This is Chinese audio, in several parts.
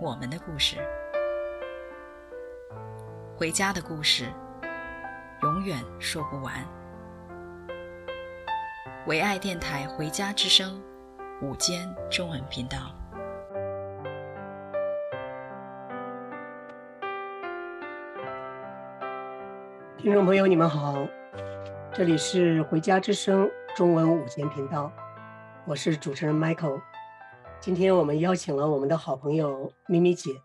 我们的故事，回家的故事，永远说不完。唯爱电台《回家之声》午间中文频道，听众朋友，你们好，这里是《回家之声》中文午间频道，我是主持人 Michael。今天我们邀请了我们的好朋友咪咪姐，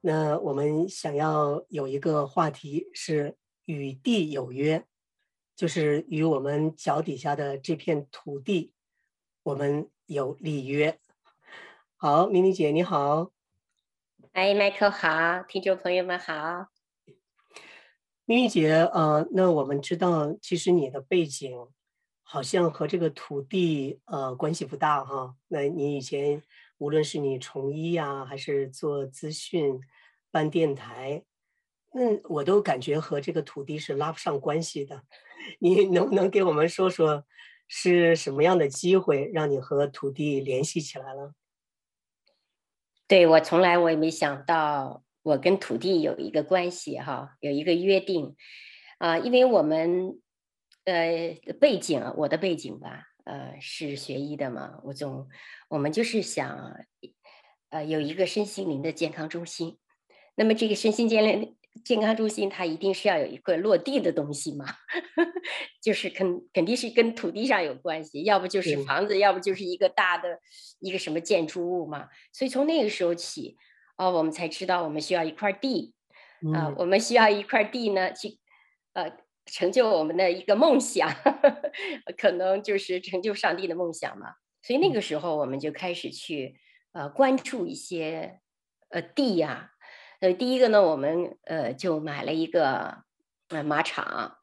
那我们想要有一个话题是。与地有约，就是与我们脚底下的这片土地，我们有立约。好，咪咪姐你好，哎，麦克好，听众朋友们好。咪咪姐，呃，那我们知道，其实你的背景好像和这个土地呃关系不大哈。那你以前无论是你从医呀，还是做资讯、办电台。那我都感觉和这个土地是拉不上关系的，你能不能给我们说说，是什么样的机会让你和土地联系起来了？对，我从来我也没想到，我跟土地有一个关系哈，有一个约定啊，因为我们呃背景，我的背景吧，呃是学医的嘛，我总我们就是想呃有一个身心灵的健康中心，那么这个身心健康。健康中心，它一定是要有一个落地的东西嘛，就是肯肯定是跟土地上有关系，要不就是房子，要不就是一个大的一个什么建筑物嘛。所以从那个时候起，哦，我们才知道我们需要一块地，啊、呃，我们需要一块地呢，去呃成就我们的一个梦想，可能就是成就上帝的梦想嘛。所以那个时候我们就开始去呃关注一些呃地呀、啊。呃，第一个呢，我们呃就买了一个呃马场，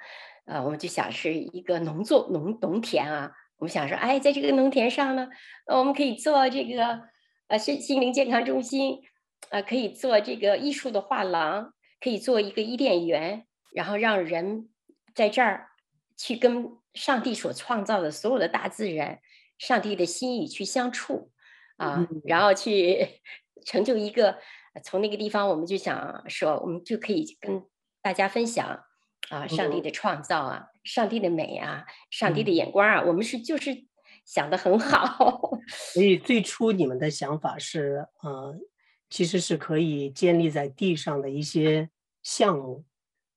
呃，我们就想是一个农作农农田啊，我们想说，哎，在这个农田上呢，呃，我们可以做这个呃身心灵健康中心，呃，可以做这个艺术的画廊，可以做一个伊甸园，然后让人在这儿去跟上帝所创造的所有的大自然、上帝的心意去相处啊，然后去成就一个。从那个地方，我们就想说，我们就可以跟大家分享啊，上帝的创造啊，上帝的美啊，上帝的眼光啊，我们是就是想的很好。所以最初你们的想法是，呃，其实是可以建立在地上的一些项目。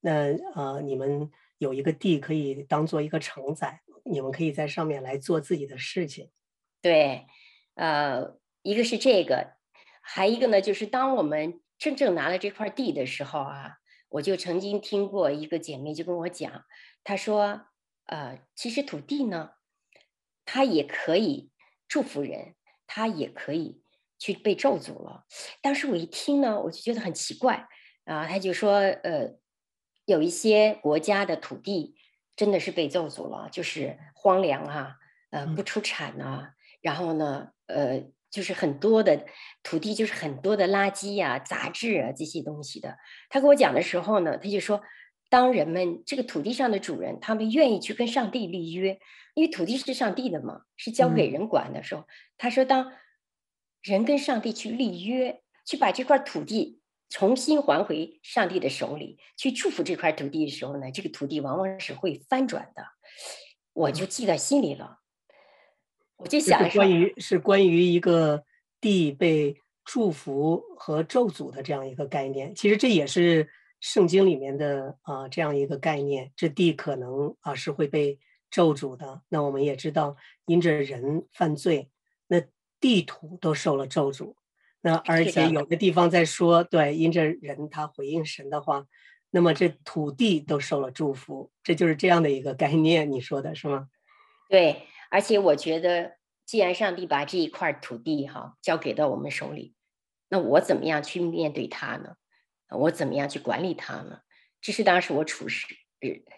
那呃，你们有一个地可以当做一个承载，你们可以在上面来做自己的事情。对，呃，一个是这个。还一个呢，就是当我们真正拿了这块地的时候啊，我就曾经听过一个姐妹就跟我讲，她说，呃，其实土地呢，它也可以祝福人，它也可以去被咒诅了。当时我一听呢，我就觉得很奇怪啊，她就说，呃，有一些国家的土地真的是被咒诅了，就是荒凉啊，呃，不出产啊，然后呢，呃。就是很多的土地，就是很多的垃圾呀、啊、杂质啊这些东西的。他跟我讲的时候呢，他就说，当人们这个土地上的主人，他们愿意去跟上帝立约，因为土地是上帝的嘛，是交给人管的时候，嗯、他说，当人跟上帝去立约，去把这块土地重新还回上帝的手里，去祝福这块土地的时候呢，这个土地往往是会翻转的。我就记在心里了。我就想是关于是关于一个地被祝福和咒诅的这样一个概念，其实这也是圣经里面的啊、呃、这样一个概念。这地可能啊是会被咒诅的。那我们也知道，因着人犯罪，那地土都受了咒诅。那而且有的地方在说，对，因着人他回应神的话，那么这土地都受了祝福。这就是这样的一个概念，你说的是吗？对。而且我觉得，既然上帝把这一块土地哈交给到我们手里，那我怎么样去面对它呢？我怎么样去管理它呢？这是当时我处事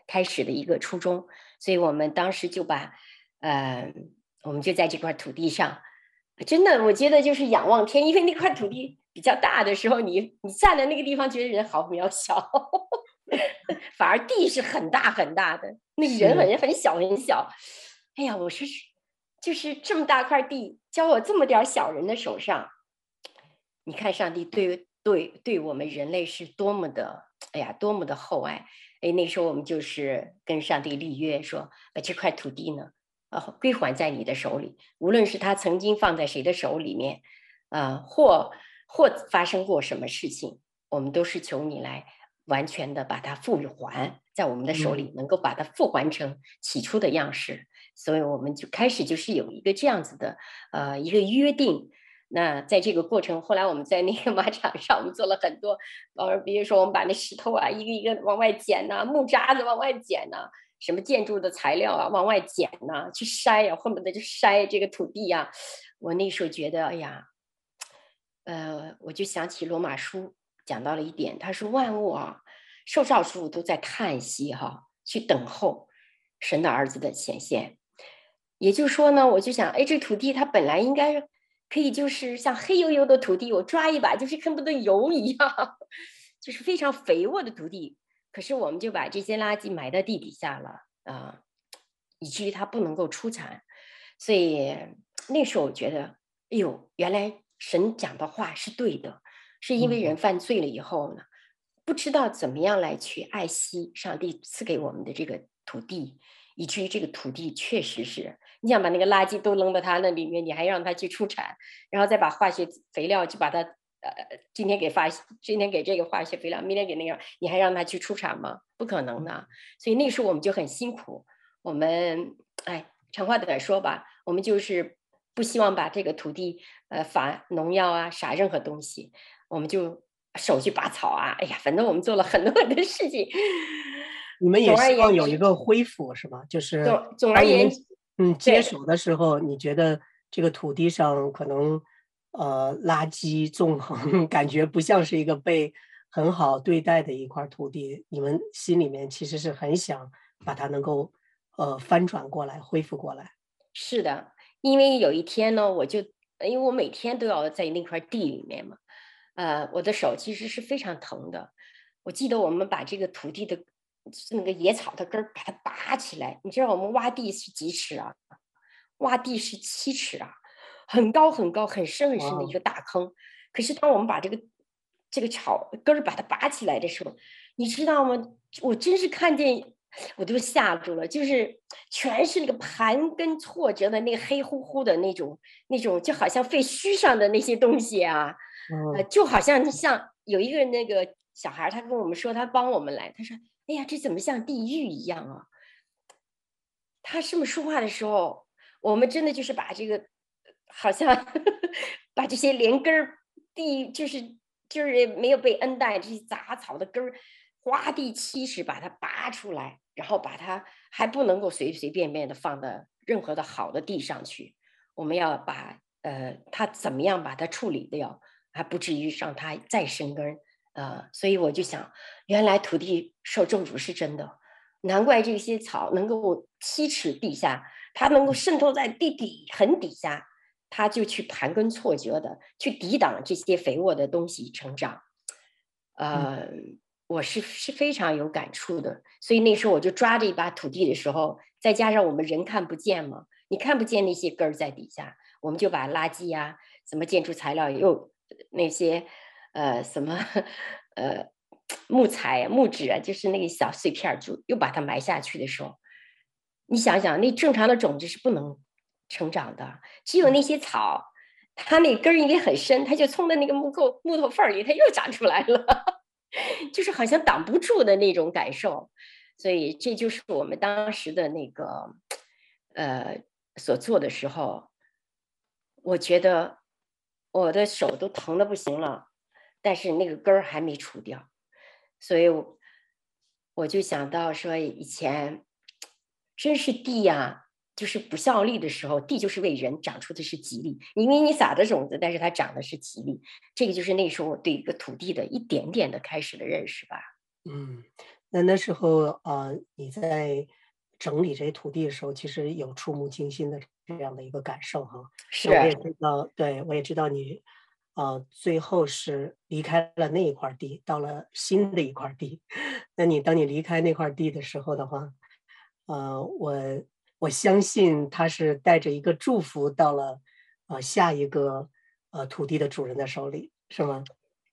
开始的一个初衷。所以我们当时就把，呃，我们就在这块土地上，真的，我觉得就是仰望天，因为那块土地比较大的时候，你你站在那个地方，觉得人好渺小，反而地是很大很大的，那个人很很小很小。哎呀，我说是，就是这么大块地，交我这么点小人的手上，你看上帝对对对我们人类是多么的，哎呀，多么的厚爱。哎，那时候我们就是跟上帝立约，说把这块土地呢，呃，归还在你的手里。无论是他曾经放在谁的手里面，啊、呃，或或发生过什么事情，我们都是求你来完全的把它复还，在我们的手里，能够把它复还成起初的样式。嗯、所以我们就开始就是有一个这样子的，呃，一个约定。那在这个过程，后来我们在那个马场上，我们做了很多，呃，比如说我们把那石头啊，一个一个往外捡呐、啊，木渣子往外捡呐、啊，什么建筑的材料啊往外捡呐、去筛呀、恨不得就筛这个土地呀、我那时候觉得，哎呀，呃，我就想起罗马书讲到了一点，他说万物啊，受造之物都在叹息哈、去等候神的儿子的显现。也就是说呢，我就想，哎，这土地它本来应该。可以就是像黑黝黝的土地，我抓一把就是恨不得油一样，就是非常肥沃的土地。可是我们就把这些垃圾埋到地底下了啊，以至于它不能够出产。所以那时候我觉得，哎呦，原来神讲的话是对的，是因为人犯罪了以后呢，不知道怎么样来去爱惜上帝赐给我们的这个土地。以至于这个土地确实是，你想把那个垃圾都扔到它那里面，你还让它去出产，然后再把化学肥料就把它，呃，今天给发，今天给这个化学肥料，明天给那个，你还让他去出产吗？不可能的。所以那时候我们就很辛苦，我们，哎，长话短说吧，我们就是不希望把这个土地，呃，撒农药啊，撒任何东西，我们就手去拔草啊，哎呀，反正我们做了很多很多事情。你们也希望有一个恢复是吗？就是总总而言之，嗯，接手的时候，你觉得这个土地上可能呃垃圾纵横，感觉不像是一个被很好对待的一块土地。你们心里面其实是很想把它能够呃翻转过来，恢复过来。是的，因为有一天呢，我就因为我每天都要在那块地里面嘛，呃，我的手其实是非常疼的。我记得我们把这个土地的。那个野草的根儿，把它拔起来。你知道我们挖地是几尺啊？挖地是七尺啊，很高很高、很深很深的一个大坑。可是当我们把这个这个草根儿把它拔起来的时候，你知道吗？我真是看见，我都吓住了。就是全是那个盘根错节的那个黑乎乎的那种那种，就好像废墟上的那些东西啊.呃，就好像像有一个那个小孩，他跟我们说，他帮我们来，他说。哎呀，这怎么像地狱一样啊？他这么说话的时候，我们真的就是把这个，好像呵 呵把这些连根儿地，就是就是没有被恩待这些杂草的根儿，花地七尺把它拔出来，然后把它还不能够随随便便的放到任何的好的地上去。我们要把呃，它怎么样把它处理掉，还不至于让它再生根。呃，所以我就想，原来土地受咒诅是真的，难怪这些草能够七尺地下，它能够渗透在地底很底下，它就去盘根错节的去抵挡这些肥沃的东西成长。呃，我是是非常有感触的，所以那时候我就抓着一把土地的时候，再加上我们人看不见嘛，你看不见那些根儿在底下，我们就把垃圾呀、啊，什么建筑材料又那些。呃，什么，呃，木材、木质啊，就是那个小碎片，就又把它埋下去的时候，你想想，那正常的种子是不能成长的。只有那些草，它那根儿因为很深，它就冲到那个木构木头缝儿里，它又长出来了，就是好像挡不住的那种感受。所以这就是我们当时的那个，呃，所做的时候，我觉得我的手都疼的不行了。但是那个根儿还没除掉，所以我，我就想到说，以前真是地呀，就是不效力的时候，地就是为人长出的是吉利。因为你撒的种子，但是它长的是吉利。这个就是那时候我对一个土地的一点点的开始的认识吧。嗯，那那时候啊、呃，你在整理这些土地的时候，其实有触目惊心的这样的一个感受哈。是，我也知道，对，我也知道你啊、呃，最后是离开了那一块地，到了新的一块地。那你当你离开那块地的时候的话，呃，我。我相信他是带着一个祝福到了，呃，下一个呃土地的主人的手里，是吗？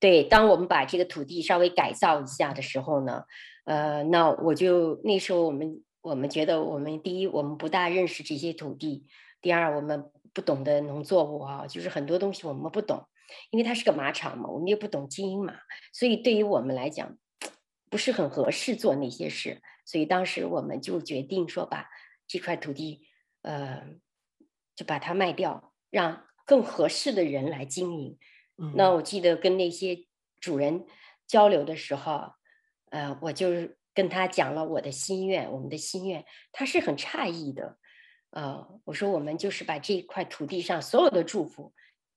对，当我们把这个土地稍微改造一下的时候呢，呃，那我就那时候我们我们觉得我们第一我们不大认识这些土地，第二我们不懂得农作物啊，就是很多东西我们不懂，因为它是个马场嘛，我们也不懂经营马，所以对于我们来讲不是很合适做那些事，所以当时我们就决定说把。这块土地，呃，就把它卖掉，让更合适的人来经营。嗯，那我记得跟那些主人交流的时候，呃，我就跟他讲了我的心愿，我们的心愿，他是很诧异的。呃，我说我们就是把这块土地上所有的祝福，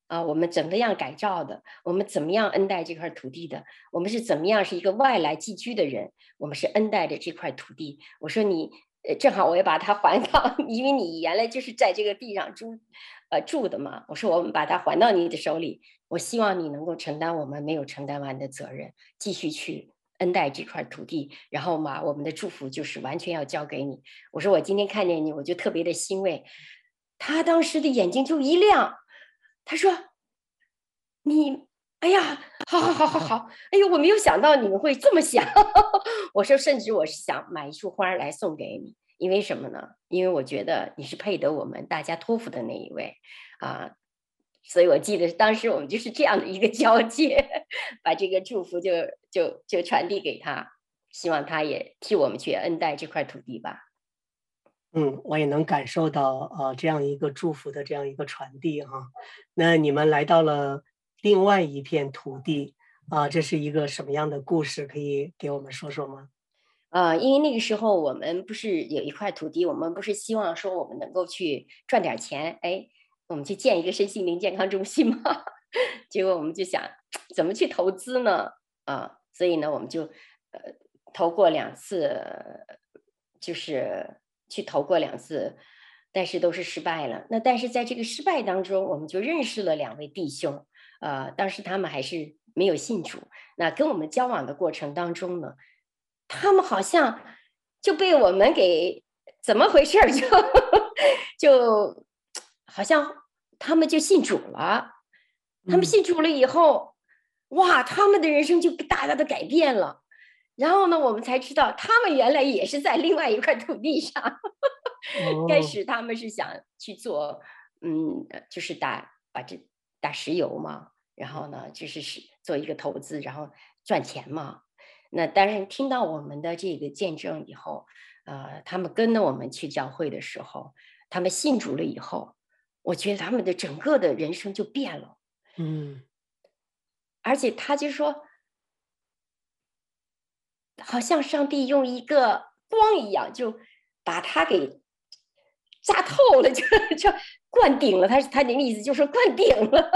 啊、呃，我们怎么样改造的，我们怎么样恩待这块土地的，我们是怎么样是一个外来寄居的人，我们是恩待着这块土地。我说你。呃，正好我也把它还到，因为你原来就是在这个地上住，呃，住的嘛。我说我们把它还到你的手里，我希望你能够承担我们没有承担完的责任，继续去恩待这块土地。然后嘛，我们的祝福就是完全要交给你。我说我今天看见你，我就特别的欣慰。他当时的眼睛就一亮，他说：“你。”哎呀，好好好好好！哎呦，我没有想到你们会这么想。我说，甚至我是想买一束花来送给你，因为什么呢？因为我觉得你是配得我们大家托付的那一位啊。所以我记得当时我们就是这样的一个交接，把这个祝福就就就传递给他，希望他也替我们去恩待这块土地吧。嗯，我也能感受到呃这样一个祝福的这样一个传递哈。那你们来到了。另外一片土地啊，这是一个什么样的故事？可以给我们说说吗？啊，因为那个时候我们不是有一块土地，我们不是希望说我们能够去赚点钱，哎，我们去建一个身心灵健康中心吗？结果我们就想怎么去投资呢？啊，所以呢，我们就呃投过两次，就是去投过两次，但是都是失败了。那但是在这个失败当中，我们就认识了两位弟兄。呃，当时他们还是没有信主。那跟我们交往的过程当中呢，他们好像就被我们给怎么回事儿？就就好像他们就信主了。他们信主了以后，嗯、哇，他们的人生就大大的改变了。然后呢，我们才知道他们原来也是在另外一块土地上。哦、开始他们是想去做，嗯，就是打把这。打石油嘛，然后呢，就是是做一个投资，然后赚钱嘛。那当然听到我们的这个见证以后，呃，他们跟着我们去教会的时候，他们信主了以后，我觉得他们的整个的人生就变了。嗯，而且他就说，好像上帝用一个光一样，就把他给扎透了，就就。灌顶了，他他的意思就是灌顶了，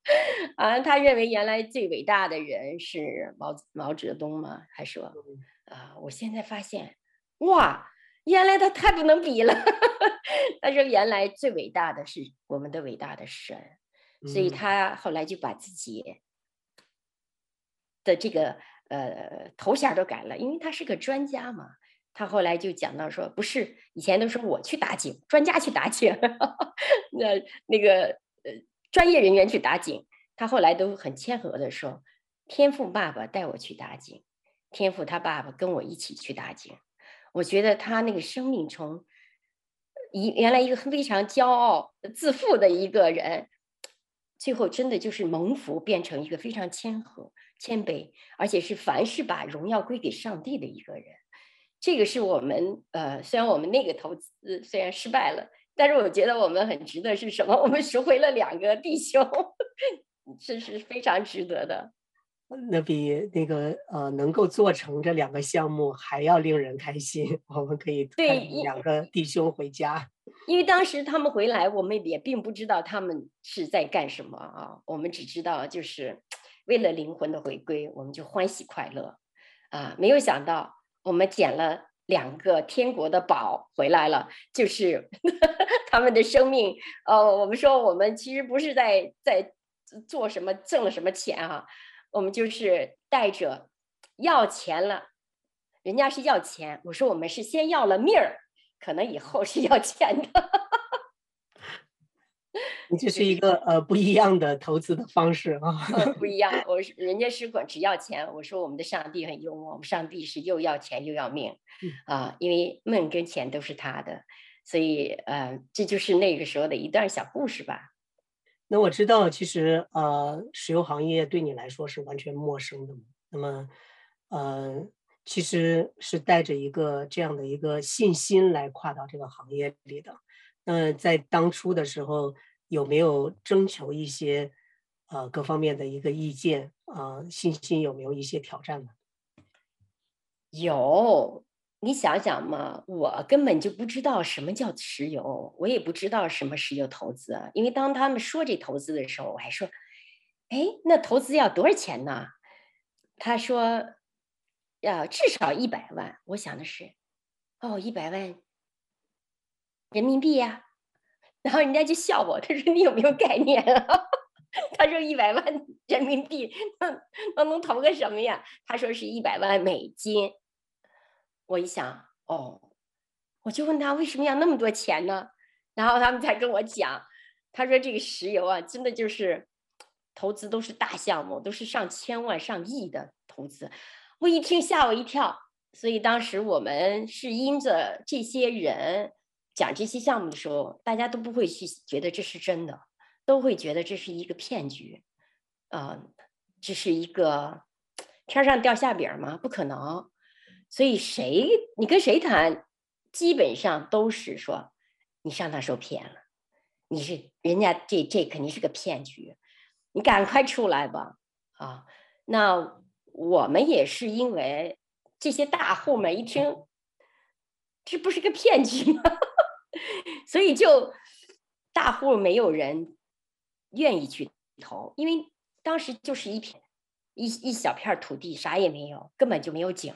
啊，他认为原来最伟大的人是毛毛泽东嘛，还说啊，我现在发现，哇，原来他太不能比了，他说原来最伟大的是我们的伟大的神，所以他后来就把自己的这个呃头衔都改了，因为他是个专家嘛。他后来就讲到说，不是以前都说我去打井，专家去打井，那那个呃专业人员去打井。他后来都很谦和的说，天赋爸爸带我去打井，天赋他爸爸跟我一起去打井。我觉得他那个生命从一原来一个非常骄傲自负的一个人，最后真的就是蒙福变成一个非常谦和谦卑，而且是凡事把荣耀归给上帝的一个人。这个是我们呃，虽然我们那个投资虽然失败了，但是我觉得我们很值得是什么？我们赎回了两个弟兄，这是非常值得的。那比那个呃能够做成这两个项目还要令人开心。我们可以带两个弟兄回家，因为当时他们回来，我们也并不知道他们是在干什么啊，我们只知道就是为了灵魂的回归，我们就欢喜快乐啊。没有想到我们捡了两个天国的宝回来了，就是 他们的生命。呃，我们说我们其实不是在在做什么挣了什么钱哈。我们就是带着要钱了，人家是要钱，我说我们是先要了命儿，可能以后是要钱的。你这是一个呃不一样的投资的方式啊，不一样。我是人家是管只要钱，我说我们的上帝很幽默，我们上帝是又要钱又要命啊，因为命跟钱都是他的，所以呃，这就是那个时候的一段小故事吧。那我知道，其实呃，石油行业对你来说是完全陌生的。那么，呃，其实是带着一个这样的一个信心来跨到这个行业里的。那在当初的时候，有没有征求一些呃各方面的一个意见啊？呃，信心有没有一些挑战呢？有。你想想嘛，我根本就不知道什么叫石油，我也不知道什么石油投资啊。因为当他们说这投资的时候，我还说：“哎，那投资要多少钱呢？”他说：“要至少一百万。”我想的是：“哦，一百万人民币呀。”然后人家就笑我，他说：“你有没有概念啊？” 他说：“一百万人民币，那那能投个什么呀？”他说：“是一百万美金。”我一想，哦，我就问他为什么要那么多钱呢？然后他们才跟我讲，他说这个石油啊，真的就是投资都是大项目，都是上千万、上亿的投资。我一听吓我一跳，所以当时我们是因着这些人讲这些项目的时候，大家都不会去觉得这是真的，都会觉得这是一个骗局，啊、呃，这是一个天上掉馅饼吗？不可能。所以谁你跟谁谈，基本上都是说你上当受骗了，你是人家这这肯定是个骗局，你赶快出来吧啊！那我们也是因为这些大户们一听，这不是个骗局吗？所以就大户没有人愿意去投，因为当时就是一片一一小片土地，啥也没有，根本就没有井。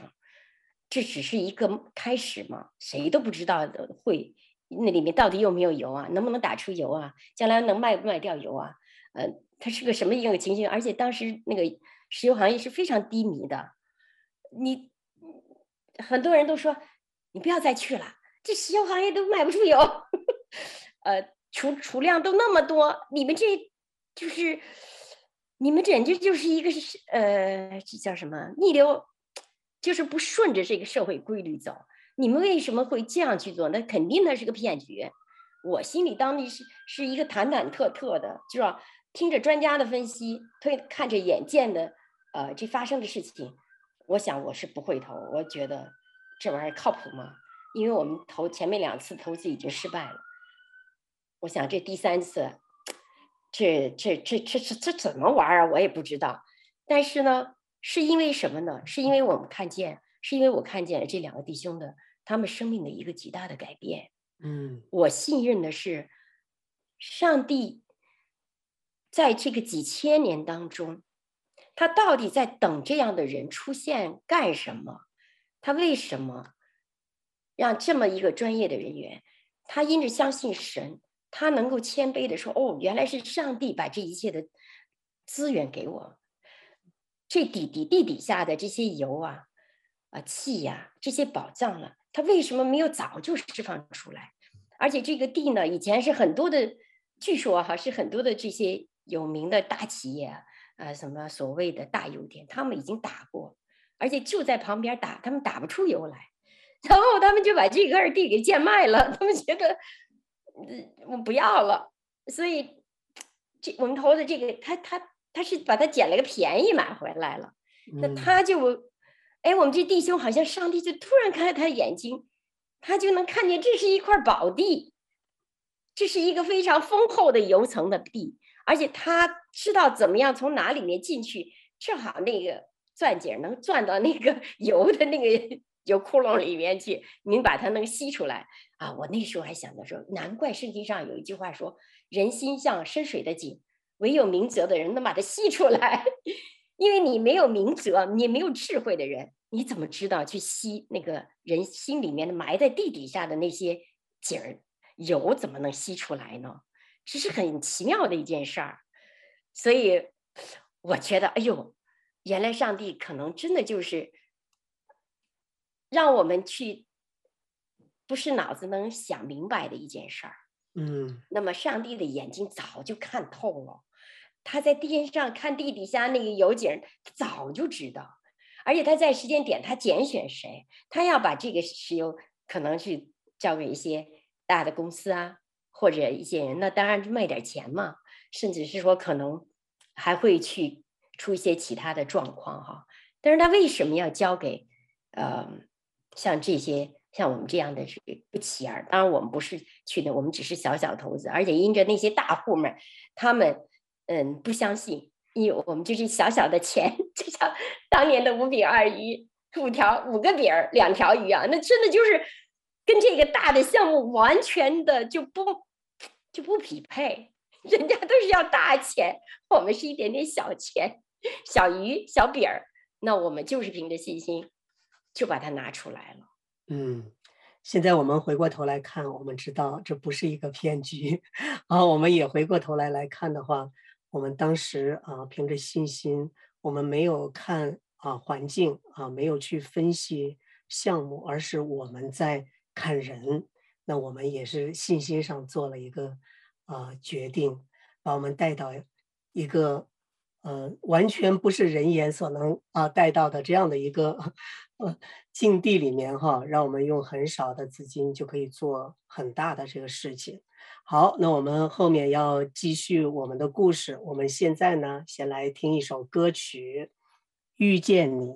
这只是一个开始嘛，谁都不知道会那里面到底有没有油啊，能不能打出油啊，将来能卖不卖掉油啊？呃，它是个什么一个情形？而且当时那个石油行业是非常低迷的，你很多人都说你不要再去了，这石油行业都卖不出油，呃，储储量都那么多，你们这就是你们简直就是一个是呃，这叫什么逆流？就是不顺着这个社会规律走，你们为什么会这样去做？那肯定那是个骗局。我心里当地是是一个忐忐忑忑的，是吧？听着专家的分析，推看着眼见的，呃，这发生的事情，我想我是不会投。我觉得这玩意儿靠谱吗？因为我们投前面两次投资已经失败了，我想这第三次，这这这这这这怎么玩啊？我也不知道。但是呢。是因为什么呢？是因为我们看见，是因为我看见了这两个弟兄的他们生命的一个极大的改变。嗯，我信任的是，上帝在这个几千年当中，他到底在等这样的人出现干什么？他为什么让这么一个专业的人员，他因着相信神，他能够谦卑的说：“哦，原来是上帝把这一切的资源给我。”这底底地底下的这些油啊，啊气呀、这些宝藏了、啊，它为什么没有早就释放出来？而且这个地呢，以前是很多的，据说哈是很多的这些有名的大企业啊，啊什么所谓的大油田，他们已经打过，而且就在旁边打，他们打不出油来，然后他们就把这块地给贱卖了，他们觉得，嗯，我不要了，所以这我们投的这个，他他。他是把他捡了个便宜买回来了，那他就，哎，我们这弟兄好像上帝就突然开了他的眼睛，他就能看见这是一块宝地，这是一个非常丰厚的油层的地，而且他知道怎么样从哪里面进去，正好那个钻井能钻到那个 油的那个油窟窿里面去，您把它能吸出来啊！我那时候还想着说，难怪圣经上有一句话说：“人心像深水的井，唯有明哲的人能把它吸出来。”因为你没有明哲，你没有智慧的人，你怎么知道去吸那个人心里面的埋在地底下的那些井儿油怎么能吸出来呢？这是很奇妙的一件事儿。所以我觉得，哎呦，原来上帝可能真的就是让我们去，不是脑子能想明白的一件事儿。嗯，那么上帝的眼睛早就看透了。他在天上看地底下那个油井，早就知道，而且他在时间点，他拣选谁，他要把这个石油可能去交给一些大的公司啊，或者一些人，那当然就卖点钱嘛，甚至是说可能还会去出一些其他的状况哈。但是他为什么要交给呃像这些像我们这样的是不起眼？当然我们不是去的，我们只是小小投资，而且因着那些大户们，他们。嗯，不相信，因为我们就是小小的钱，就像当年的五饼二鱼，五条五个饼儿两条鱼啊，那真的就是跟这个大的项目完全的就不就不匹配。人家都是要大钱，我们是一点点小钱、小鱼、小饼儿，那我们就是凭着信心就把它拿出来了。嗯，现在我们回过头来看，我们知道这不是一个骗局，啊我们也回过头来来看的话。我们当时啊，凭着信心，我们没有看啊环境啊，没有去分析项目，而是我们在看人。那我们也是信心上做了一个啊决定，把我们带到一个呃完全不是人眼所能啊带到的这样的一个呃境地里面哈，让我们用很少的资金就可以做很大的这个事情。好，那我们后面要继续我们的故事。我们现在呢，先来听一首歌曲《遇见你》。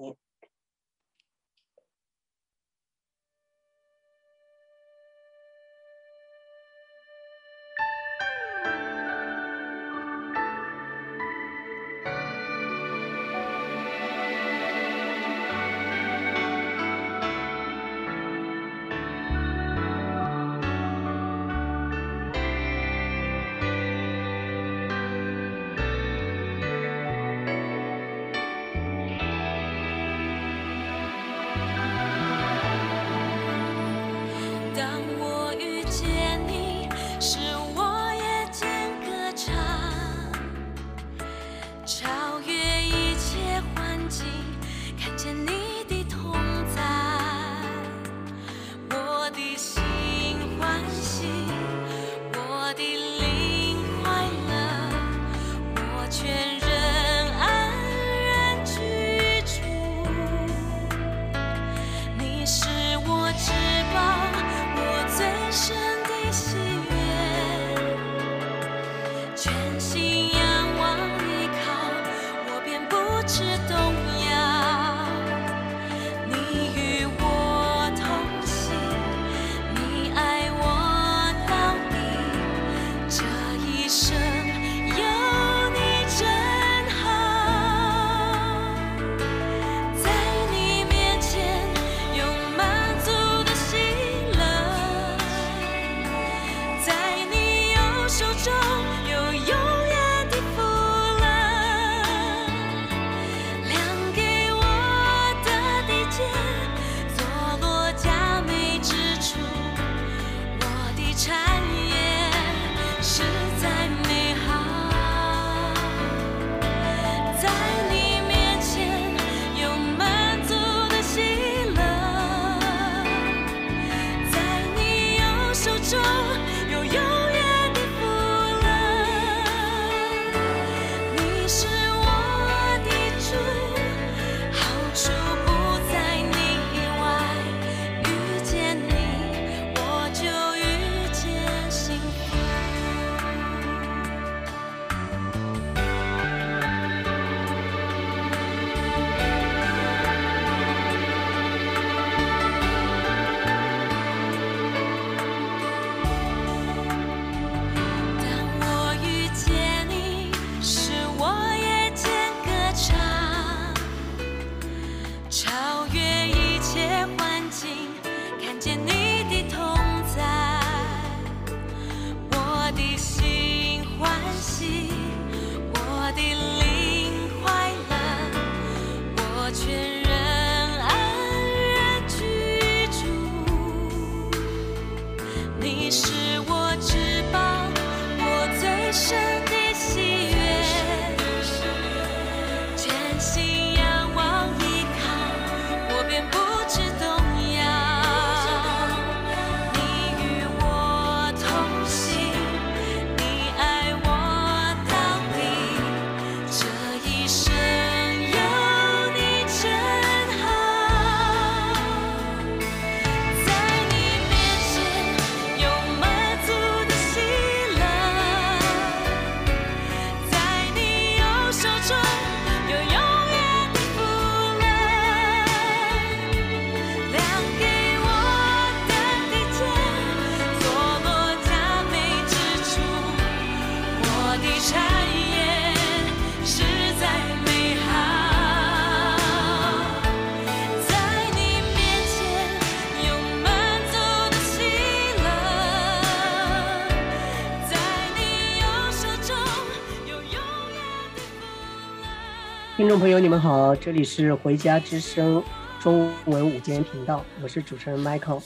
听众朋友，你们好，这里是回家之声中文午间频道，我是主持人 Michael。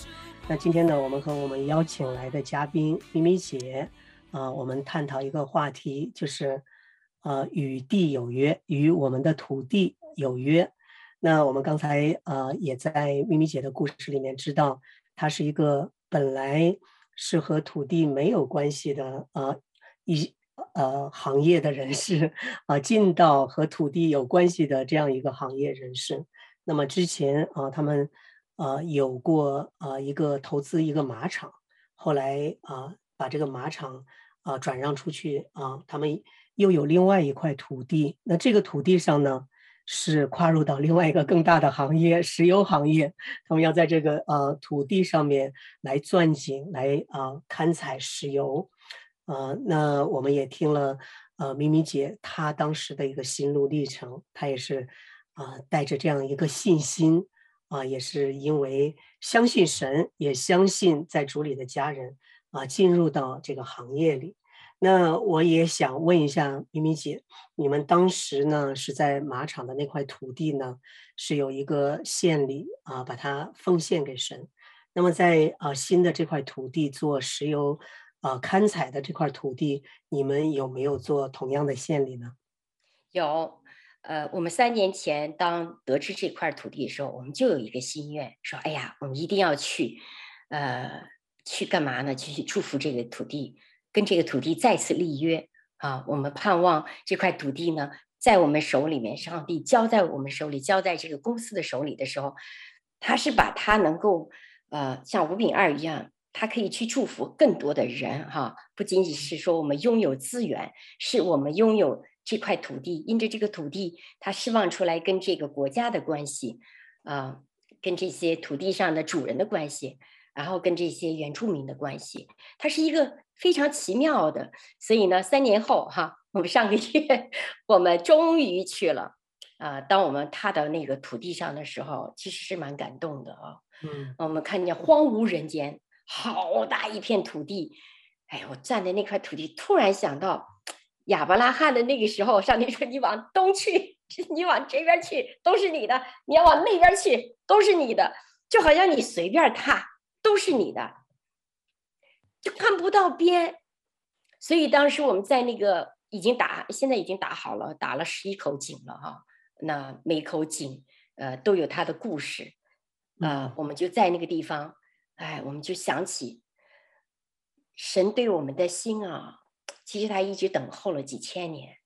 那今天呢，我们和我们邀请来的嘉宾咪咪姐，啊、呃，我们探讨一个话题，就是，呃，与地有约，与我们的土地有约。那我们刚才呃也在咪咪姐的故事里面知道，她是一个本来是和土地没有关系的呃一。呃，行业的人士啊、呃，进到和土地有关系的这样一个行业人士。那么之前啊、他们呃有过呃一个投资一个马场，后来啊、把这个马场啊、转让出去啊、他们又有另外一块土地。那这个土地上呢，是跨入到另外一个更大的行业——石油行业。他们要在这个呃土地上面来钻井，来啊、勘采石油。呃，那我们也听了，呃，咪咪姐她当时的一个心路历程，她也是，啊、呃，带着这样一个信心，啊、也是因为相信神，也相信在主里的家人，啊、进入到这个行业里。那我也想问一下咪咪姐，你们当时呢是在马场的那块土地呢，是有一个献礼啊、把它奉献给神。那么在啊、呃、新的这块土地做石油。啊，勘采的这块土地，你们有没有做同样的献礼呢？有，呃，我们三年前当得知这块土地的时候，我们就有一个心愿，说，哎呀，我们一定要去，呃，去干嘛呢？去祝福这个土地，跟这个土地再次立约啊！我们盼望这块土地呢，在我们手里面，上帝交在我们手里，交在这个公司的手里的时候，他是把它能够，呃，像五饼二一样。他可以去祝福更多的人，哈，不仅仅是说我们拥有资源，是我们拥有这块土地，因着这个土地，它释放出来跟这个国家的关系，啊，跟这些土地上的主人的关系，然后跟这些原住民的关系，它是一个非常奇妙的。所以呢，三年后，哈，我们上个月我们终于去了，啊，当我们踏到那个土地上的时候，其实是蛮感动的啊，嗯，我们看见荒无人烟。好大一片土地，哎，我站在那块土地，突然想到亚伯拉罕的那个时候，上帝说：“你往东去，你往这边去，都是你的；你要往那边去，都是你的。就好像你随便踏，都是你的，就看不到边。所以当时我们在那个已经打，现在已经打好了，打了十一口井了哈。那每口井呃都有它的故事，呃，我们就在那个地方。”哎，我们就想起神对我们的心啊，其实他一直等候了几千年，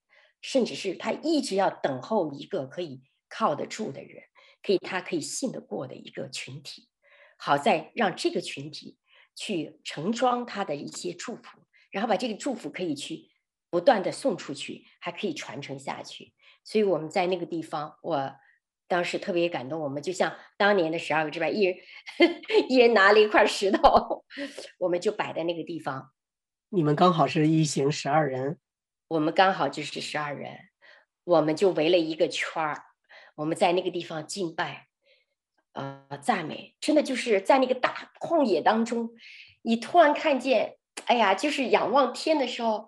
甚至是他一直要等候一个可以靠得住的人，可以他可以信得过的一个群体，好在让这个群体去盛装他的一些祝福，然后把这个祝福可以去不断的送出去，还可以传承下去。所以我们在那个地方，我。当时特别感动，我们就像当年的十二个支派，一人 一人拿了一块石头，我们就摆在那个地方。你们刚好是一行十二人，我们刚好就是十二人，我们就围了一个圈儿，我们在那个地方敬拜，呃，赞美，真的就是在那个大旷野当中，你突然看见，哎呀，就是仰望天的时候，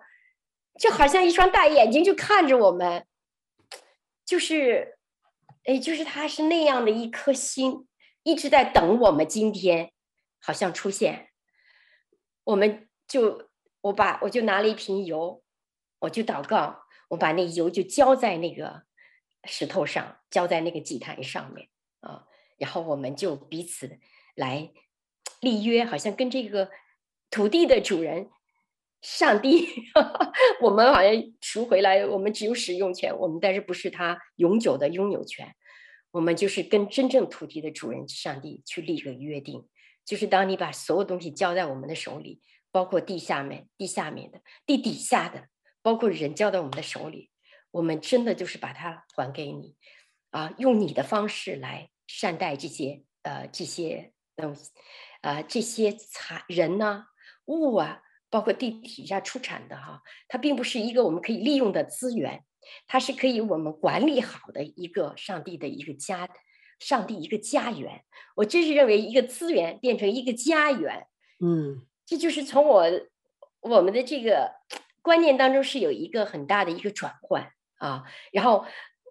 就好像一双大眼睛就看着我们，就是。哎，就是他是那样的一颗心，一直在等我们今天好像出现，我们就我把我就拿了一瓶油，我就祷告，我把那油就浇在那个石头上，浇在那个祭坛上面啊，然后我们就彼此来立约，好像跟这个土地的主人。上帝，我们好像赎回来，我们只有使用权，我们但是不是他永久的拥有权。我们就是跟真正土地的主人上帝去立个约定，就是当你把所有东西交在我们的手里，包括地下面、地下面的、地底下的，包括人交在我们的手里，我们真的就是把它还给你，啊，用你的方式来善待这些呃这些东西，啊，这些财人呐、物啊。包括地底下出产的哈，它并不是一个我们可以利用的资源，它是可以我们管理好的一个上帝的一个家，上帝一个家园。我真是认为一个资源变成一个家园，嗯，这就是从我我们的这个观念当中是有一个很大的一个转换啊。然后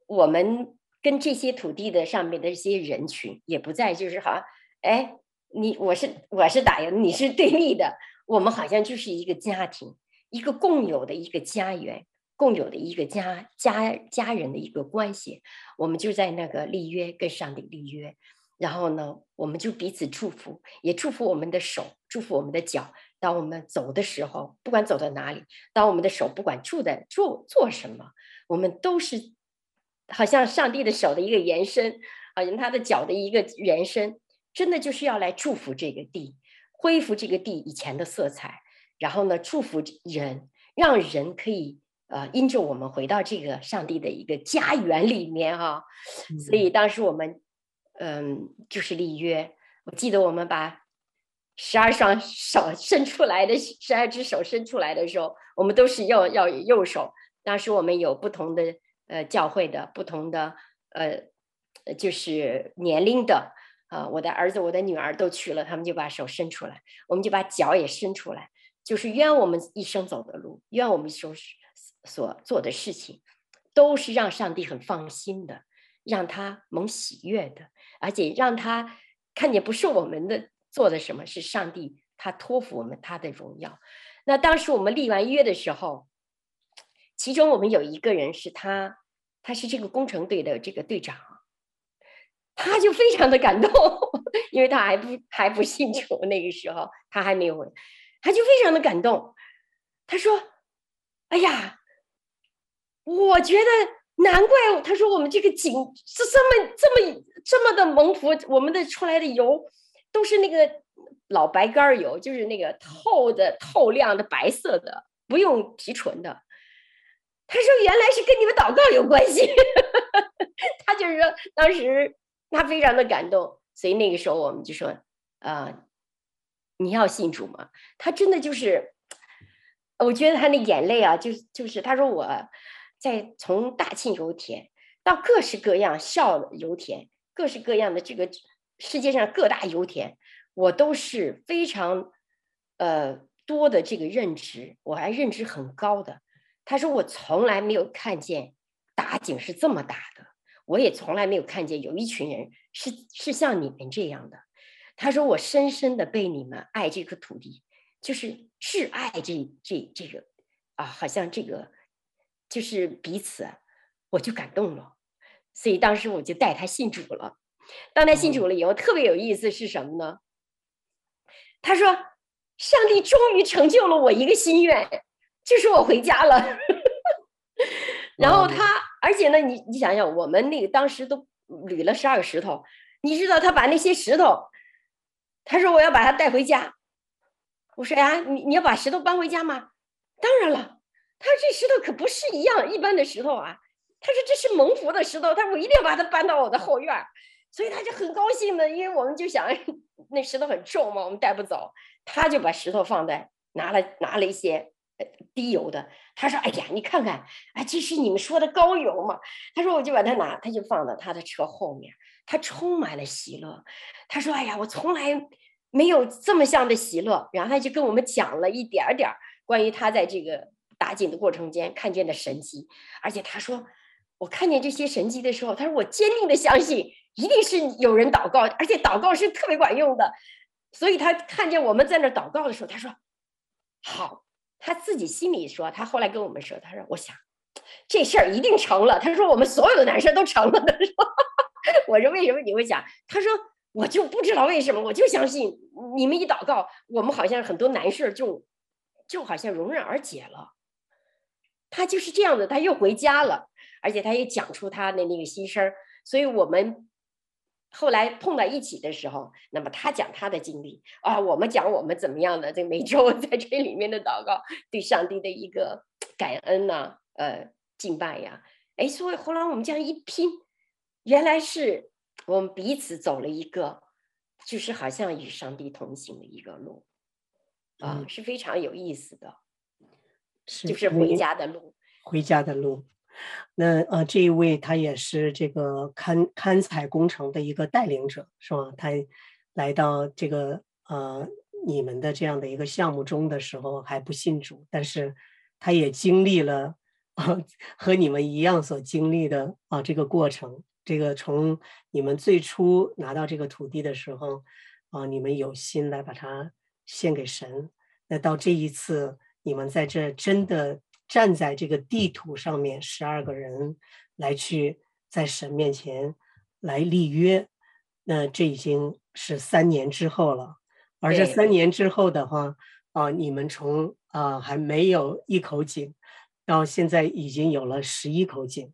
我们跟这些土地的上面的这些人群也不再就是好像，哎，你我是我是打赢，你是对立的。我们好像就是一个家庭，一个共有的一个家园，共有的一个家家家人的一个关系。我们就在那个立约，跟上帝立约，然后呢，我们就彼此祝福，也祝福我们的手，祝福我们的脚。当我们走的时候，不管走到哪里，当我们的手不管住在做做什么，我们都是好像上帝的手的一个延伸，好像他的脚的一个延伸，真的就是要来祝福这个地。恢复这个地以前的色彩，然后呢，祝福人，让人可以呃，因着我们回到这个上帝的一个家园里面哈、啊。所以当时我们嗯，就是立约。我记得我们把十二双手伸出来的十二只手伸出来的时候，我们都是要要右手。当时我们有不同的呃教会的不同的呃，就是年龄的。啊，我的儿子、我的女儿都去了，他们就把手伸出来，我们就把脚也伸出来，就是愿我们一生走的路，愿我们所所做的事情，都是让上帝很放心的，让他蒙喜悦的，而且让他看见不是我们的做的什么，是上帝他托付我们他的荣耀。那当时我们立完约的时候，其中我们有一个人是他，他是这个工程队的这个队长。他就非常的感动，因为他还不还不信主，那个时候他还没有，他就非常的感动。他说：“哎呀，我觉得难怪。”他说：“我们这个井是这么这么这么的蒙福，我们的出来的油都是那个老白干油，就是那个透的透亮的白色的，不用提纯的。”他说：“原来是跟你们祷告有关系。”他就是说当时。他非常的感动，所以那个时候我们就说：“啊、呃，你要信主吗？”他真的就是，我觉得他那眼泪啊，就就是他说我在从大庆油田到各式各样小油田，各式各样的这个世界上各大油田，我都是非常呃多的这个认知，我还认知很高的。他说我从来没有看见打井是这么打的。我也从来没有看见有一群人是是像你们这样的。他说：“我深深的被你们爱这颗土地，就是挚爱这这这个啊，好像这个就是彼此，我就感动了。所以当时我就带他信主了。当他信主了以后，特别有意思是什么呢？他说：上帝终于成就了我一个心愿，就是我回家了。然后他。”而且呢，你你想想，我们那个当时都捋了十二个石头，你知道他把那些石头，他说我要把它带回家。我说呀，你你要把石头搬回家吗？当然了。他说这石头可不是一样一般的石头啊。他说这是蒙福的石头，他说我一定要把它搬到我的后院儿。所以他就很高兴的，因为我们就想那石头很重嘛，我们带不走，他就把石头放在拿了拿了一些。低油的，他说：“哎呀，你看看，哎，这是你们说的高油嘛？”他说：“我就把它拿，他就放到他的车后面，他充满了喜乐。他说：‘哎呀，我从来没有这么像的喜乐。’然后他就跟我们讲了一点点关于他在这个打井的过程间看见的神迹，而且他说：‘我看见这些神迹的时候，他说我坚定的相信，一定是有人祷告，而且祷告是特别管用的。’所以他看见我们在那祷告的时候，他说：‘好。’他自己心里说，他后来跟我们说，他说：“我想这事儿一定成了。”他说：“我们所有的难事都成了。”他说：“ 我说为什么你会想？”他说：“我就不知道为什么，我就相信你们一祷告，我们好像很多难事就就好像迎刃而解了。”他就是这样的，他又回家了，而且他也讲出他的那个心声，所以我们。后来碰到一起的时候，那么他讲他的经历啊，我们讲我们怎么样的，这每周在这里面的祷告，对上帝的一个感恩呐、啊，呃，敬拜呀，哎，所以后来我们这样一拼，原来是我们彼此走了一个，就是好像与上帝同行的一个路。啊，是非常有意思的，是就是回家的路，回家的路。那呃，这一位他也是这个勘勘采工程的一个带领者，是吧？他来到这个呃你们的这样的一个项目中的时候还不信主，但是他也经历了啊和你们一样所经历的啊这个过程。这个从你们最初拿到这个土地的时候啊，你们有心来把它献给神。那到这一次，你们在这真的。站在这个地图上面，十二个人来去在神面前来立约，那这已经是三年之后了。而这三年之后的话，啊、呃，你们从啊、呃、还没有一口井，到现在已经有了十一口井，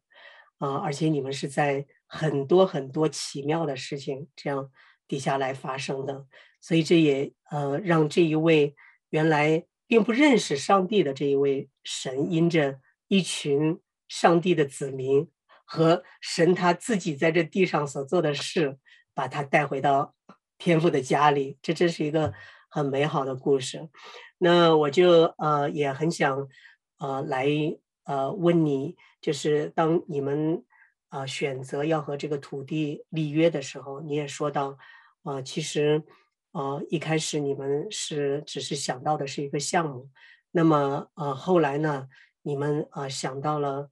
啊、呃，而且你们是在很多很多奇妙的事情这样底下来发生的，所以这也呃让这一位原来。并不认识上帝的这一位神，因着一群上帝的子民和神他自己在这地上所做的事，把他带回到天父的家里，这真是一个很美好的故事。那我就呃也很想呃来呃问你，就是当你们、呃、选择要和这个土地立约的时候，你也说到、呃、其实。呃，一开始你们是只是想到的是一个项目，那么呃后来呢，你们呃想到了，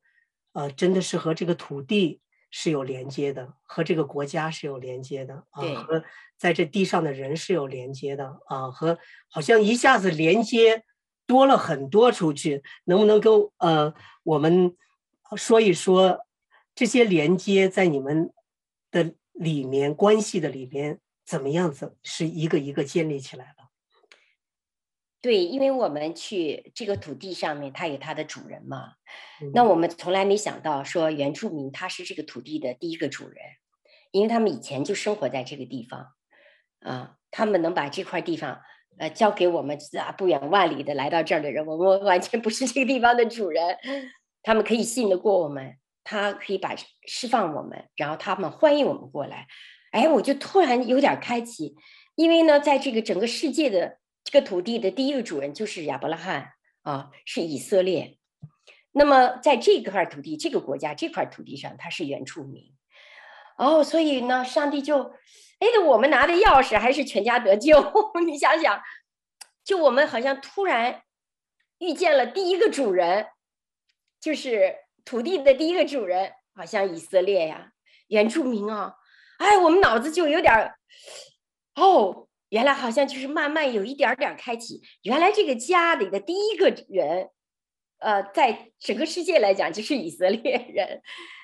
呃真的是和这个土地是有连接的，和这个国家是有连接的啊，呃，和在这地上的人是有连接的啊，呃，和好像一下子连接多了很多出去，能不能跟呃我们说一说这些连接在你们的里面关系的里边？怎么样子是一个一个建立起来的？对，因为我们去这个土地上面，它有它的主人嘛。嗯、那我们从来没想到说原住民他是这个土地的第一个主人，因为他们以前就生活在这个地方啊。他们能把这块地方呃交给我们啊不远万里的来到这儿的人，我们完全不是这个地方的主人。他们可以信得过我们，他可以把释放我们，然后他们欢迎我们过来。哎，我就突然有点开启，因为呢，在这个整个世界的这个土地的第一个主人就是亚伯拉罕啊，是以色列。那么在这块土地、这个国家、这块土地上，他是原住民。哦，所以呢，上帝就，哎，我们拿的钥匙还是全家得救。你想想，就我们好像突然遇见了第一个主人，就是土地的第一个主人，好像以色列呀，原住民啊。哎，我们脑子就有点哦，原来好像就是慢慢有一点点开启。原来这个家里的第一个人，呃，在整个世界来讲就是以色列人，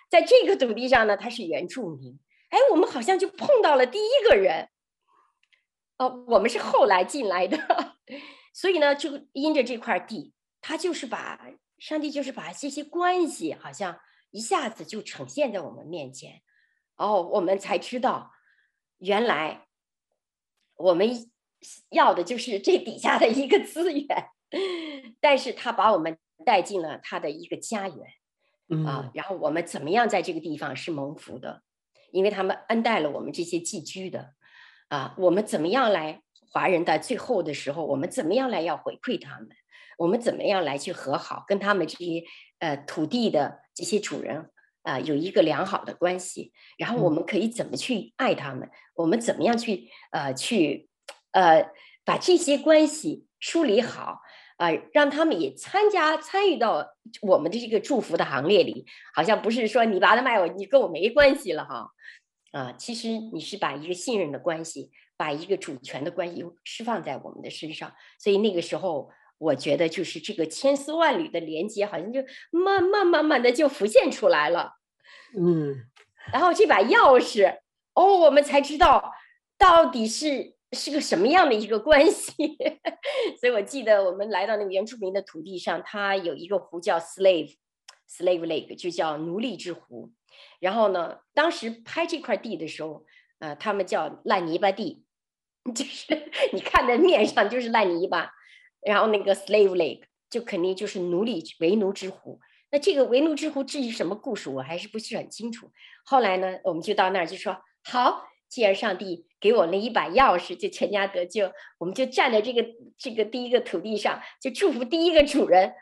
在这个土地上呢，他是原住民。哎，我们好像就碰到了第一个人。哦，我们是后来进来的，所以呢，就因着这块地，他就是把上帝就是把这些关系，好像一下子就呈现在我们面前。哦，我们才知道，原来我们要的就是这底下的一个资源，但是他把我们带进了他的一个家园，啊，然后我们怎么样在这个地方是蒙福的？因为他们恩待了我们这些寄居的，啊，我们怎么样来华人在最后的时候，我们怎么样来要回馈他们？我们怎么样来去和好，跟他们这些呃土地的这些主人？啊、呃，有一个良好的关系，然后我们可以怎么去爱他们？嗯、我们怎么样去呃去呃把这些关系梳理好啊、呃，让他们也参加参与到我们的这个祝福的行列里？好像不是说你把他卖我，你跟我没关系了哈啊、呃！其实你是把一个信任的关系，把一个主权的关系释放在我们的身上，所以那个时候。我觉得就是这个千丝万缕的连接，好像就慢慢慢慢的就浮现出来了，嗯，然后这把钥匙，哦，我们才知道到底是是个什么样的一个关系。所以我记得我们来到那个原住民的土地上，它有一个湖叫 Slave Slave Lake，就叫奴隶之湖。然后呢，当时拍这块地的时候，呃，他们叫烂泥巴地，就是你看的面上就是烂泥巴。然后那个 Slave Lake 就肯定就是奴隶为奴之湖。那这个为奴之湖至于什么故事，我还是不是很清楚。后来呢，我们就到那儿就说好，既然上帝给我们一把钥匙，就全家得救，我们就站在这个这个第一个土地上，就祝福第一个主人，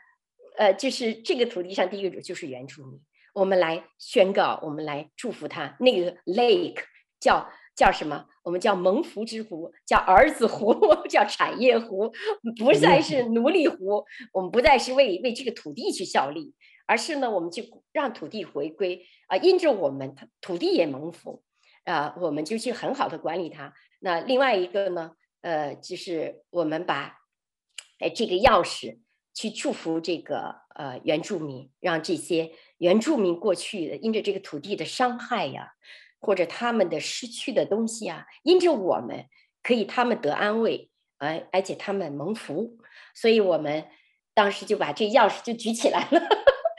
呃，就是这个土地上第一个主就是原住民，我们来宣告，我们来祝福他。那个 lake 叫叫什么？我们叫蒙福之湖，叫儿子湖，叫产业湖，不再是奴隶湖。我们不再是为为这个土地去效力，而是呢，我们就让土地回归啊，因着我们，土地也蒙福。啊，我们就去很好的管理它。那另外一个呢，呃，就是我们把哎这个钥匙去祝福这个呃原住民，让这些原住民过去的因着这个土地的伤害呀，或者他们的失去的东西啊，因着我们可以他们得安慰，而而且他们蒙福，所以我们当时就把这钥匙就举起来了。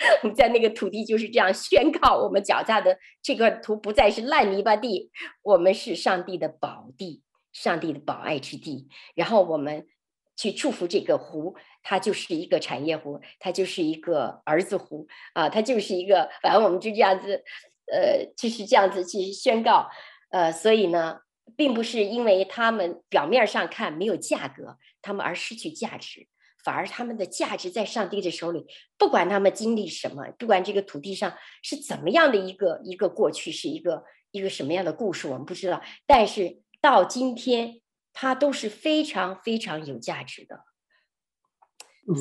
我们在那个土地就是这样宣告：我们脚下的这个土不再是烂泥巴地，我们是上帝的宝地，上帝的宝爱之地。然后我们去祝福这个湖，它就是一个产业湖，它就是一个儿子湖啊，它就是一个。反正我们就这样子，呃，就是这样子去宣告。呃，所以呢，并不是因为他们表面上看没有价格，他们而失去价值。反而他们的价值在上帝的手里，不管他们经历什么，不管这个土地上是怎么样的一个一个过去，是一个一个什么样的故事，我们不知道。但是到今天，它都是非常非常有价值的。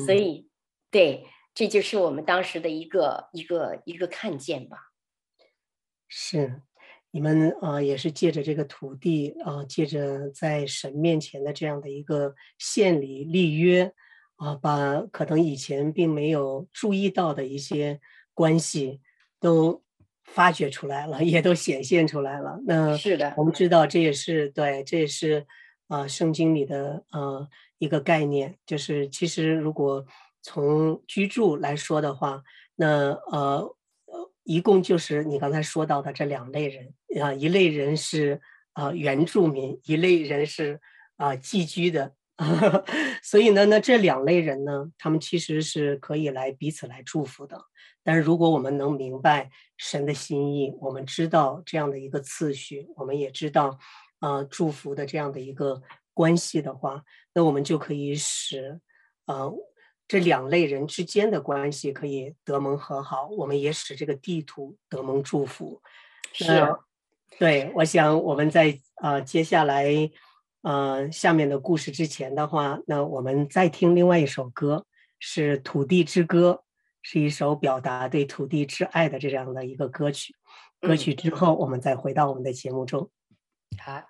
所以，嗯、对，这就是我们当时的一个一个一个看见吧。是，你们啊、呃，也是借着这个土地啊、呃，借着在神面前的这样的一个献礼立约。啊，把可能以前并没有注意到的一些关系都发掘出来了，也都显现出来了。那是的，我们知道这也是对，这也是啊，圣经里的呃一个概念，就是其实如果从居住来说的话，那呃呃，一共就是你刚才说到的这两类人啊，一类人是啊原住民，一类人是啊寄居的。所以呢，那这两类人呢，他们其实是可以来彼此来祝福的。但是如果我们能明白神的心意，我们知道这样的一个次序，我们也知道啊、呃、祝福的这样的一个关系的话，那我们就可以使啊、呃、这两类人之间的关系可以得蒙和好，我们也使这个地图得蒙祝福。是，对，我想我们在啊、呃、接下来。呃，下面的故事之前的话，那我们再听另外一首歌，是《土地之歌》，是一首表达对土地之爱的这样的一个歌曲。歌曲之后，我们再回到我们的节目中。好。声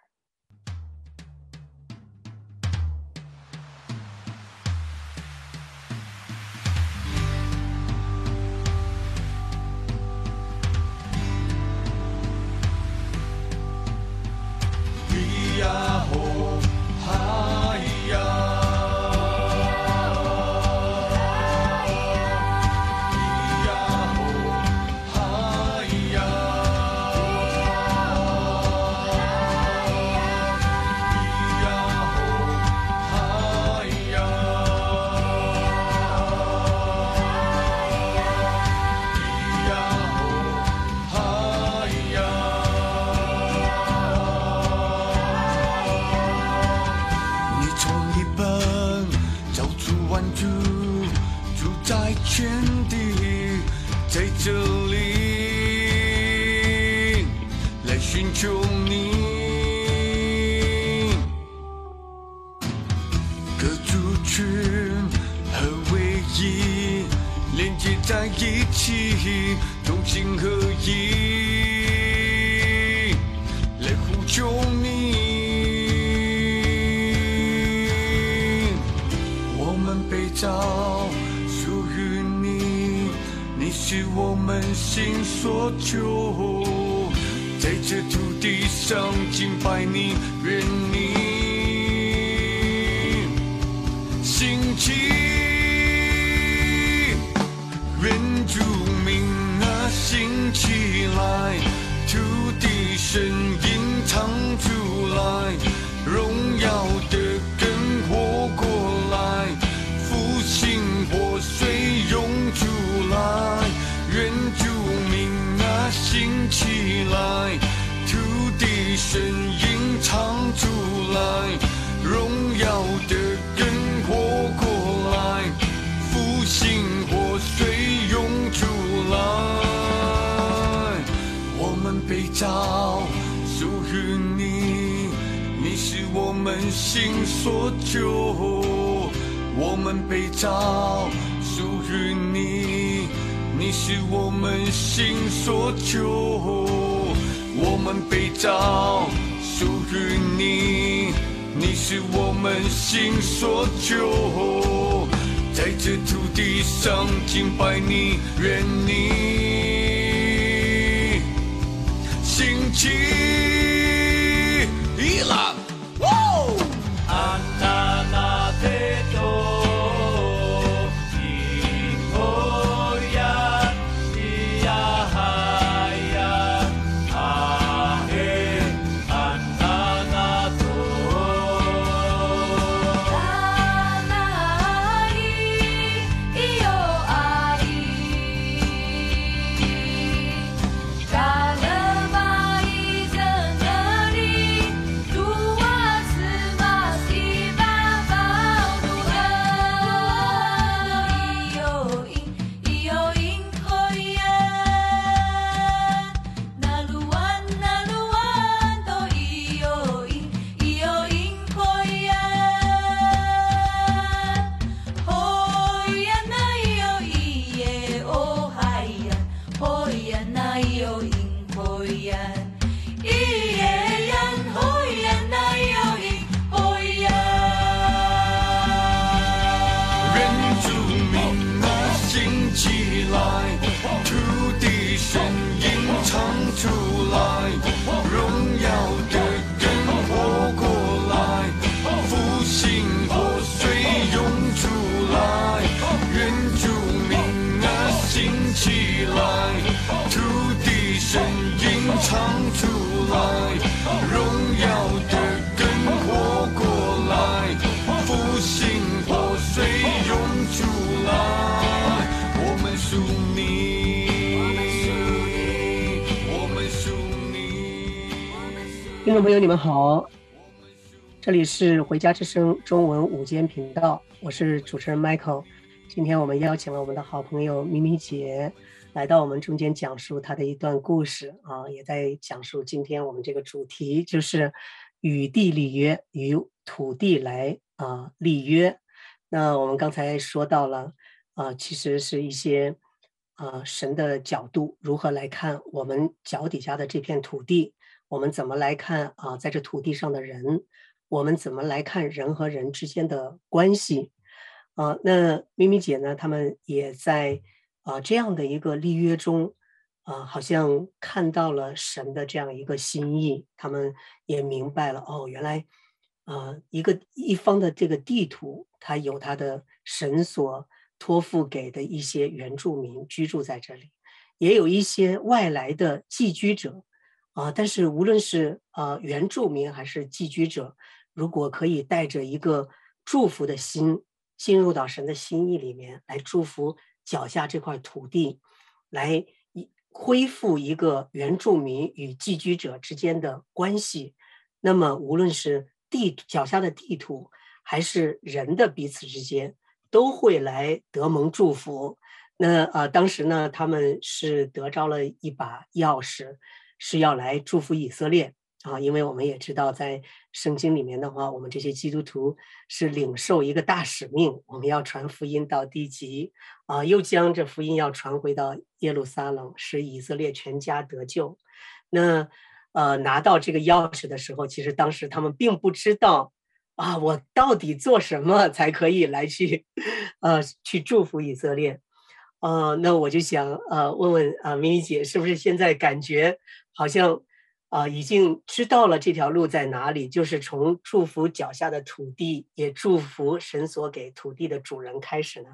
想敬拜你。所求。在这土地上敬拜你，愿你兴起听众朋友，你们好，这里是回家之声中文午间频道，我是主持人 Michael。今天我们邀请了我们的好朋友咪咪姐来到我们中间，讲述她的一段故事啊，也在讲述今天我们这个主题，就是与地立约，与土地来啊立约。那我们刚才说到了啊，其实是一些啊神的角度如何来看我们脚底下的这片土地。我们怎么来看啊，在这土地上的人？我们怎么来看人和人之间的关系？啊，那咪咪姐呢？他们也在啊这样的一个立约中，啊，好像看到了神的这样一个心意。他们也明白了，哦，原来啊，一个一方的这个地图，它有它的神所托付给的一些原住民居住在这里，也有一些外来的寄居者。啊，但是无论是呃原住民还是寄居者，如果可以带着一个祝福的心进入到神的心意里面，来祝福脚下这块土地，来恢复一个原住民与寄居者之间的关系，那么无论是地脚下的地图，还是人的彼此之间，都会来得蒙祝福。那啊、呃，当时呢，他们是得着了一把钥匙。是要来祝福以色列啊，因为我们也知道，在圣经里面的话，我们这些基督徒是领受一个大使命，我们要传福音到地极啊，又将这福音要传回到耶路撒冷，使以色列全家得救。那呃，拿到这个钥匙的时候，其实当时他们并不知道啊，我到底做什么才可以来去呃去祝福以色列。呃，那我就想呃问问啊，咪咪姐，是不是现在感觉好像啊已经知道了这条路在哪里？就是从祝福脚下的土地，也祝福神所给土地的主人开始呢？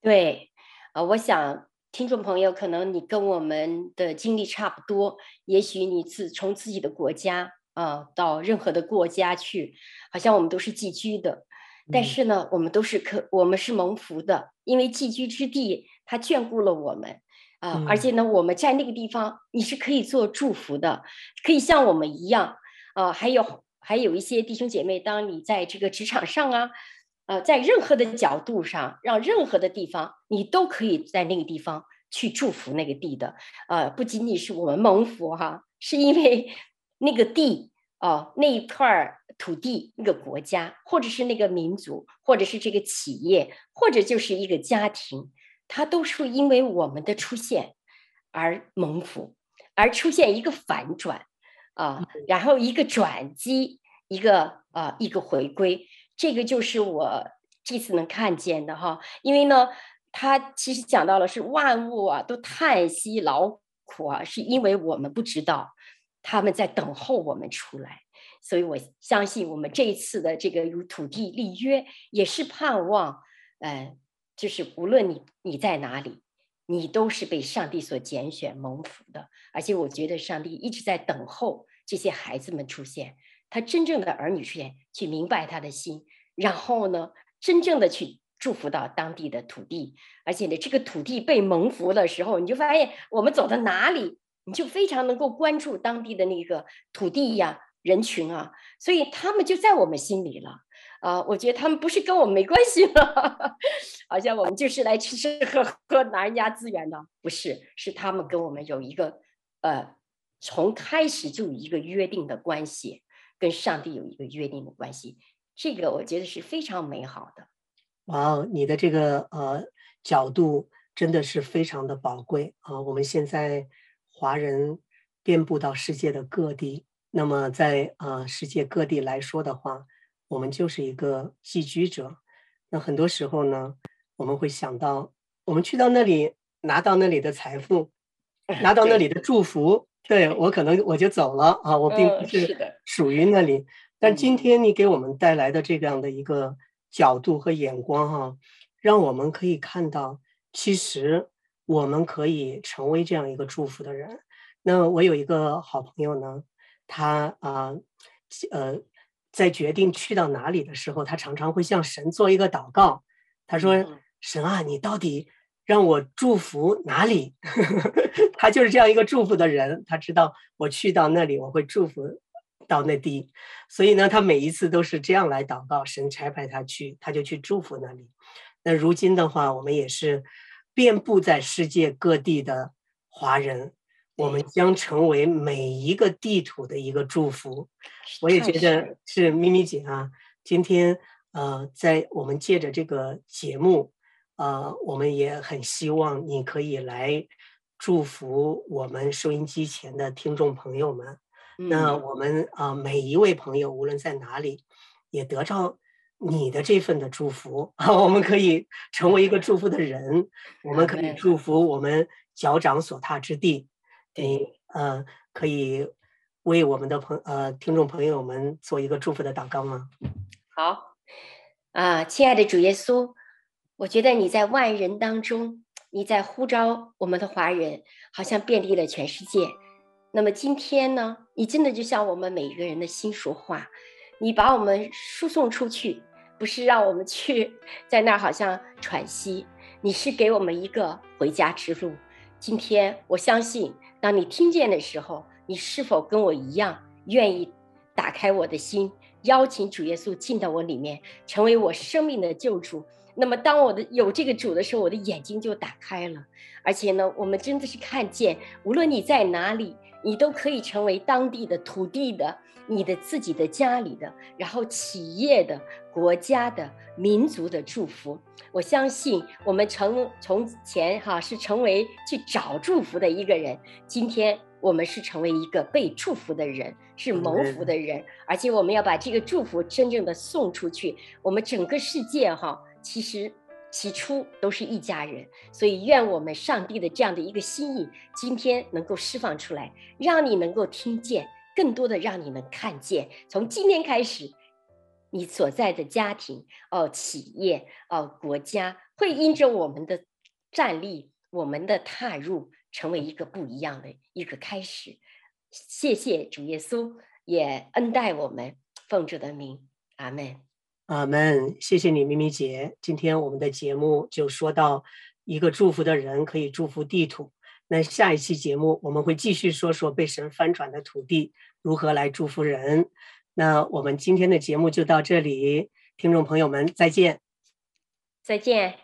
对，呃，我想听众朋友可能你跟我们的经历差不多，也许你自从自己的国家啊到任何的国家去，好像我们都是寄居的。但是呢，我们都是可，我们是蒙福的，因为寄居之地，他眷顾了我们啊，而且呢，我们在那个地方，你是可以做祝福的，可以像我们一样啊、呃，还有还有一些弟兄姐妹，当你在这个职场上啊，呃，在任何的角度上，让任何的地方，你都可以在那个地方去祝福那个地的。呃，不仅仅是我们蒙福哈，是因为那个地哦、呃，那一块土地，那个国家，或者是那个民族，或者是这个企业，或者就是一个家庭，它都是因为我们的出现而蒙福，而出现一个反转。啊，然后一个转机，一个啊，一个回归，这个就是我这次能看见的哈。因为呢，他其实讲到了是万物啊都叹息劳苦啊，是因为我们不知道他们在等候我们出来，所以我相信我们这一次的这个与土地立约，也是盼望，呃，就是无论你你在哪里。你都是被上帝所拣选蒙福的，而且我觉得上帝一直在等候这些孩子们出现，他真正的儿女出现，去明白他的心，然后呢，真正的去祝福到当地的土地，而且呢，这个土地被蒙福的时候，你就发现我们走到哪里，你就非常能够关注当地的那个土地呀、人群啊，所以他们就在我们心里了。啊，我觉得他们不是跟我们没关系了，好像我们就是来吃吃喝喝拿人家资源的，不是，是他们跟我们有一个，呃，从开始就有一个约定的关系，跟上帝有一个约定的关系，这个我觉得是非常美好的。哇，你的这个呃角度真的是非常的宝贵啊！我们现在华人遍布到世界的各地，那么在呃世界各地来说的话。我们就是一个寄居者，那很多时候呢，我们会想到，我们去到那里，拿到那里的财富，拿到那里的祝福，对，对我可能我就走了啊，我并不是属于那里。但今天你给我们带来的这样的一个角度和眼光哈，让我们可以看到，其实我们可以成为这样一个祝福的人。那我有一个好朋友呢，他啊，呃。在决定去到哪里的时候，他常常会向神做一个祷告。他说：“神啊，你到底让我祝福哪里？” 他就是这样一个祝福的人。他知道我去到那里，我会祝福到那地。所以呢，他每一次都是这样来祷告，神差派他去，他就去祝福那里。那如今的话，我们也是遍布在世界各地的华人。我们将成为每一个地图的一个祝福。我也觉得是咪咪姐啊，今天呃，在我们借着这个节目，呃，我们也很希望你可以来祝福我们收音机前的听众朋友们。那我们啊，呃，每一位朋友无论在哪里，也得到你的这份的祝福啊，我们可以成为一个祝福的人，我们可以祝福我们脚掌所踏之地。对，呃，可以为我们的朋呃听众朋友们做一个祝福的祷告吗？好，啊，亲爱的主耶稣，我觉得你在万人当中，你在呼召我们的华人，好像遍历了全世界。那么今天呢，你真的就像我们每一个人的心说话，你把我们输送出去，不是让我们去在那儿好像喘息，你是给我们一个回家之路。今天我相信。当你听见的时候，你是否跟我一样愿意打开我的心，邀请主耶稣进到我里面，成为我生命的救主？那么，当我的有这个主的时候，我的眼睛就打开了。而且呢，我们真的是看见，无论你在哪里，你都可以成为当地的土地的、你的自己的家里的，然后企业的、国家的、民族的祝福。我相信我们从从前哈是成为去找祝福的一个人，今天我们是成为一个被祝福的人，是蒙福的人，而且我们要把这个祝福真正的送出去。我们整个世界哈，其实起初都是一家人，所以愿我们上帝的这样的一个心意，今天能够释放出来，让你能够听见，更多的让你能看见，从今天开始。你所在的家庭哦，企业哦，国家会因着我们的站立，我们的踏入，成为一个不一样的一个开始。谢谢主耶稣，也恩待我们，奉主的名，阿门，阿门。谢谢你，咪咪姐。今天我们的节目就说到，一个祝福的人可以祝福地土。那下一期节目我们会继续说说被神翻转的土地如何来祝福人。那我们今天的节目就到这里，听众朋友们再见。再见。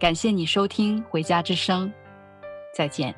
感谢你收听《回家之声》，再见。